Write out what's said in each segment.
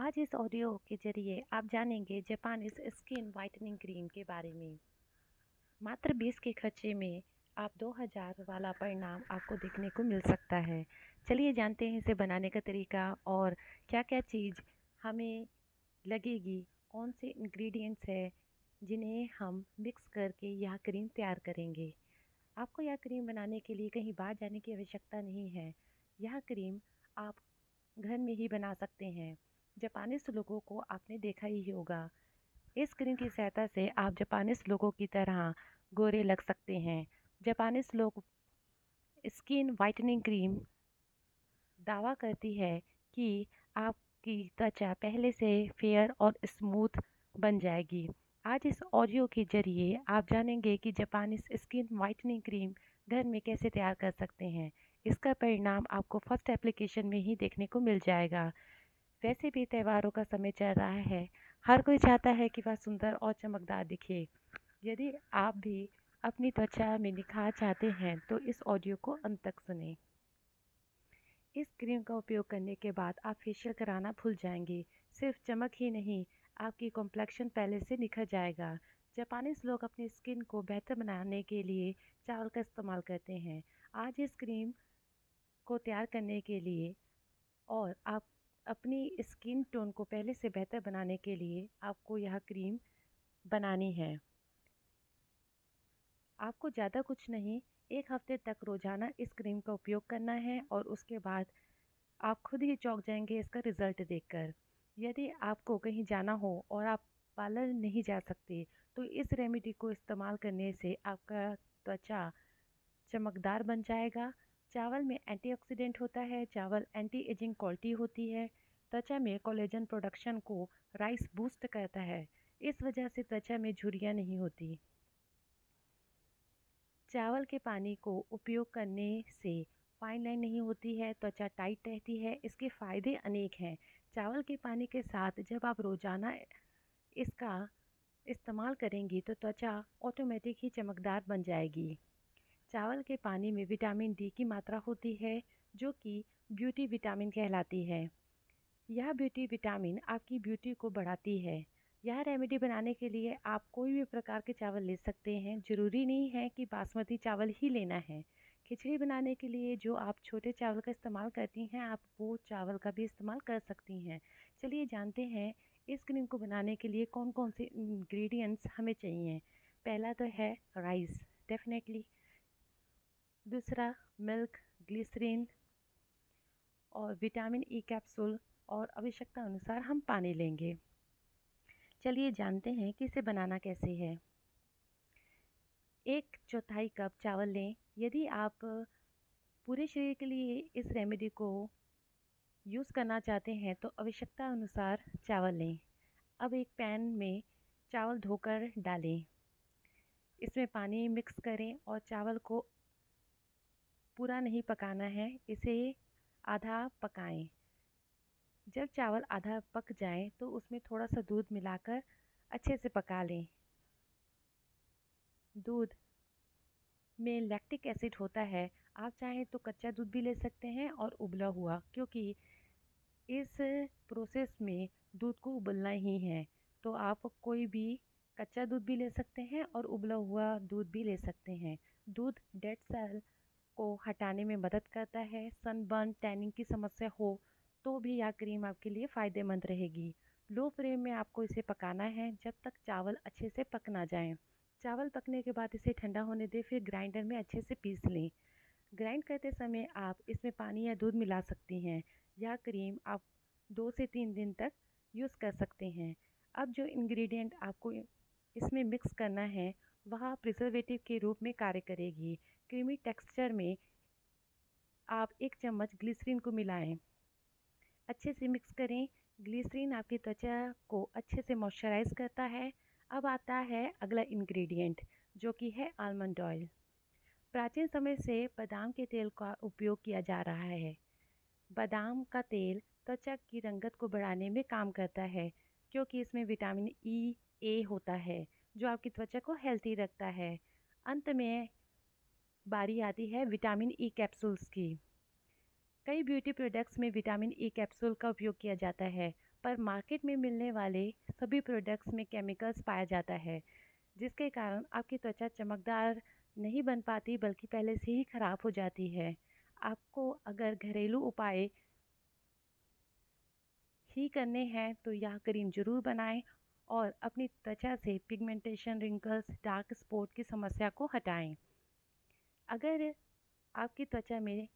आज इस ऑडियो के ज़रिए आप जानेंगे जापानीज स्किन वाइटनिंग क्रीम के बारे में। मात्र 20 के खर्चे में आप 2000 वाला परिणाम आपको देखने को मिल सकता है। चलिए जानते हैं इसे बनाने का तरीका और क्या क्या चीज़ हमें लगेगी कौन से इंग्रेडिएंट्स है जिन्हें हम मिक्स करके यह क्रीम तैयार करेंगे। आपको यह क्रीम बनाने के लिए कहीं बाहर जाने की आवश्यकता नहीं है। यह क्रीम आप घर में ही बना सकते हैं। जापानीज लोगों को आपने देखा ही होगा। इस क्रीम की सहायता से आप जापानीज लोगों की तरह गोरे लग सकते हैं। जापानीज लोग स्किन वाइटनिंग क्रीम दावा करती है कि आपकी त्वचा पहले से फेयर और स्मूथ बन जाएगी। आज इस ऑडियो के ज़रिए आप जानेंगे कि जापानीज स्किन वाइटनिंग क्रीम घर में कैसे तैयार कर सकते हैं। इसका परिणाम आपको फ़र्स्ट एप्लीकेशन में ही देखने को मिल जाएगा। वैसे भी त्योहारों का समय चल रहा है। हर कोई चाहता है कि वह सुंदर और चमकदार दिखे। यदि आप भी अपनी त्वचा में निखार चाहते हैं तो इस ऑडियो को अंत तक सुने। इस क्रीम का उपयोग करने के बाद आप फेशियल कराना भूल जाएँगे। सिर्फ़ चमक ही नहीं, आपकी कॉम्प्लेक्शन पहले से निखर जाएगा। जापानीज लोग अपनी स्किन को बेहतर बनाने के लिए चावल का इस्तेमाल करते हैं। आज इस क्रीम को तैयार करने के लिए और आप अपनी स्किन टोन को पहले से बेहतर बनाने के लिए आपको यह क्रीम बनानी है। आपको ज़्यादा कुछ नहीं, एक हफ़्ते तक रोज़ाना इस क्रीम का उपयोग करना है और उसके बाद आप खुद ही चौंक जाएँगे इसका रिज़ल्ट देखकर। यदि आपको कहीं जाना हो और आप पार्लर नहीं जा सकते तो इस रेमेडी को इस्तेमाल करने से आपका त्वचा चमकदार बन जाएगा। चावल में एंटीऑक्सीडेंट होता है, चावल एंटी एजिंग क्वालिटी होती है। त्वचा में कोलेजन प्रोडक्शन को राइस बूस्ट करता है। इस वजह से त्वचा में झुरियाँ नहीं होती। चावल के पानी को उपयोग करने से फाइन लाइन नहीं होती है, त्वचा टाइट रहती है, इसके फ़ायदे अनेक हैं। चावल के पानी के साथ जब आप रोज़ाना इसका इस्तेमाल करेंगी तो त्वचा ऑटोमेटिक ही चमकदार बन जाएगी। चावल के पानी में विटामिन डी की मात्रा होती है, जो कि ब्यूटी विटामिन कहलाती है। यह ब्यूटी विटामिन आपकी ब्यूटी को बढ़ाती है। यह रेमेडी बनाने के लिए आप कोई भी प्रकार के चावल ले सकते हैं। ज़रूरी नहीं है कि बासमती चावल ही लेना है। खिचड़ी बनाने के लिए जो आप छोटे चावल का इस्तेमाल करती हैं, आप वो चावल का भी इस्तेमाल कर सकती हैं। चलिए जानते हैं इस क्रीम को बनाने के लिए कौन कौन से इंग्रेडिएंट्स हमें चाहिए। पहला तो है राइस, डेफिनेटली। दूसरा मिल्क, ग्लिसरीन और विटामिन ई कैप्सूल। और आवश्यकता अनुसार हम पानी लेंगे। चलिए जानते हैं कि इसे बनाना कैसे है। एक चौथाई कप चावल लें। यदि आप पूरे शरीर के लिए इस रेमेडी को यूज़ करना चाहते हैं तो आवश्यकता अनुसार चावल लें। अब एक पैन में चावल धोकर डालें। इसमें पानी मिक्स करें और चावल को पूरा नहीं पकाना है, इसे आधा पकाएँ। जब चावल आधा पक जाए तो उसमें थोड़ा सा दूध मिलाकर अच्छे से पका लें। दूध में लैक्टिक एसिड होता है। आप चाहें तो कच्चा दूध भी ले सकते हैं और उबला हुआ, क्योंकि इस प्रोसेस में दूध को उबलना ही है। तो आप कोई भी कच्चा दूध भी ले सकते हैं और उबला हुआ दूध भी ले सकते हैं। दूध डेड सेल को हटाने में मदद करता है। सनबर्न टैनिंग की समस्या हो तो भी यह क्रीम आपके लिए फ़ायदेमंद रहेगी। लो फ्लेम में आपको इसे पकाना है, जब तक चावल अच्छे से पक ना जाएँ। चावल पकने के बाद इसे ठंडा होने दें, फिर ग्राइंडर में अच्छे से पीस लें। ग्राइंड करते समय आप इसमें पानी या दूध मिला सकती हैं। यह क्रीम आप दो से तीन दिन तक यूज़ कर सकते हैं। अब जो इंग्रेडिएंट आपको इसमें मिक्स करना है, वह प्रिजर्वेटिव के रूप में कार्य करेगी। क्रीमी टेक्सचर में आप एक चम्मच ग्लिसरीन को मिलाएँ। अच्छे से मिक्स करें। ग्लिसरीन आपकी त्वचा को अच्छे से मॉइस्चराइज करता है। अब आता है अगला इंग्रेडिएंट जो कि है आलमंड ऑयल प्राचीन समय से बादाम के तेल का उपयोग किया जा रहा है। बादाम का तेल त्वचा की रंगत को बढ़ाने में काम करता है, क्योंकि इसमें विटामिन ई ए होता है, जो आपकी त्वचा को हेल्थी रखता है। अंत में बारी आती है विटामिन ई कैप्सूल्स की। कई ब्यूटी प्रोडक्ट्स में विटामिन ई कैप्सूल का उपयोग किया जाता है, पर मार्केट में मिलने वाले सभी प्रोडक्ट्स में केमिकल्स पाया जाता है, जिसके कारण आपकी त्वचा चमकदार नहीं बन पाती, बल्कि पहले से ही ख़राब हो जाती है। आपको अगर घरेलू उपाय ही करने हैं तो यह क्रीम ज़रूर बनाएँ और अपनी त्वचा से पिगमेंटेशन रिंकल्स डार्क स्पॉट की समस्या को हटाएँ। अगर आपकी त्वचा में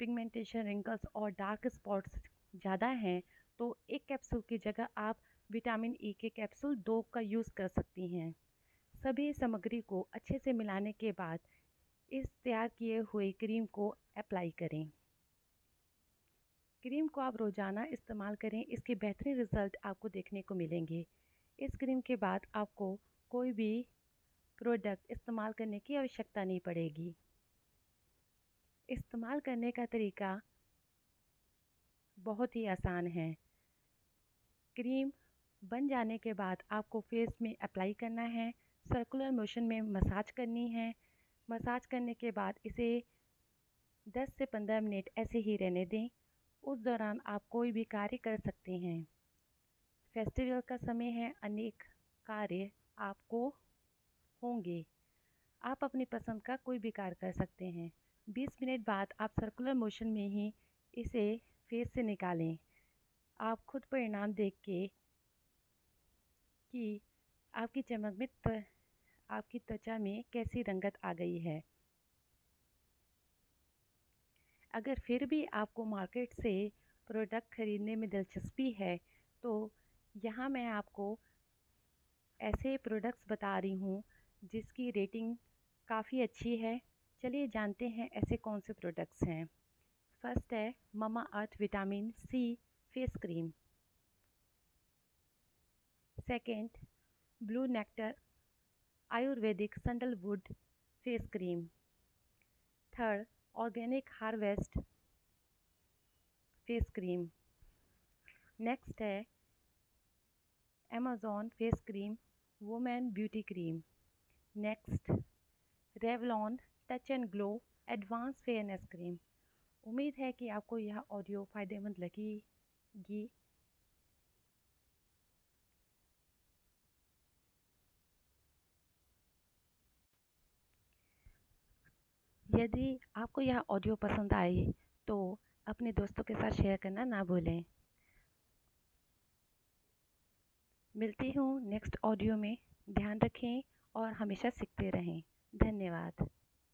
पिगमेंटेशन रिंकल्स और डार्क स्पॉट्स ज़्यादा हैं तो एक कैप्सूल की जगह आप विटामिन ई के कैप्सूल दो का यूज़ कर सकती हैं। सभी सामग्री को अच्छे से मिलाने के बाद इस तैयार किए हुए क्रीम को अप्लाई करें। क्रीम को आप रोज़ाना इस्तेमाल करें, इसके बेहतरीन रिज़ल्ट आपको देखने को मिलेंगे। इस क्रीम के बाद आपको कोई भी प्रोडक्ट इस्तेमाल करने की आवश्यकता नहीं पड़ेगी। इस्तेमाल करने का तरीका बहुत ही आसान है। क्रीम बन जाने के बाद आपको फेस में अप्लाई करना है, सर्कुलर मोशन में मसाज करनी है। मसाज करने के बाद इसे 10 से 15 मिनट ऐसे ही रहने दें। उस दौरान आप कोई भी कार्य कर सकते हैं। फेस्टिवल का समय है, अनेक कार्य आपको होंगे। आप अपनी पसंद का कोई भी कार्य कर सकते हैं। 20 मिनट बाद आप सर्कुलर मोशन में ही इसे फेस से निकालें। आप खुद परिणाम देख के कि आपकी चमक में आपकी त्वचा में कैसी रंगत आ गई है। अगर फिर भी आपको मार्केट से प्रोडक्ट ख़रीदने में दिलचस्पी है तो यहाँ मैं आपको ऐसे प्रोडक्ट्स बता रही हूँ जिसकी रेटिंग काफ़ी अच्छी है। चलिए जानते हैं ऐसे कौन से प्रोडक्ट्स हैं। फ़र्स्ट है Mama Earth vitamin C face cream second Blue Nectar Ayurvedic sandalwood face cream third organic harvest face cream next है Amazon face cream women beauty cream next Revlon touch and glow advance fairness cream उम्मीद है कि आपको यह audio फ़ायदेमंद लगेगी। यदि आपको यह ऑडियो पसंद आए तो अपने दोस्तों के साथ शेयर करना ना भूलें। मिलती हूँ नेक्स्ट ऑडियो में। ध्यान रखें और हमेशा सीखते रहें। धन्यवाद।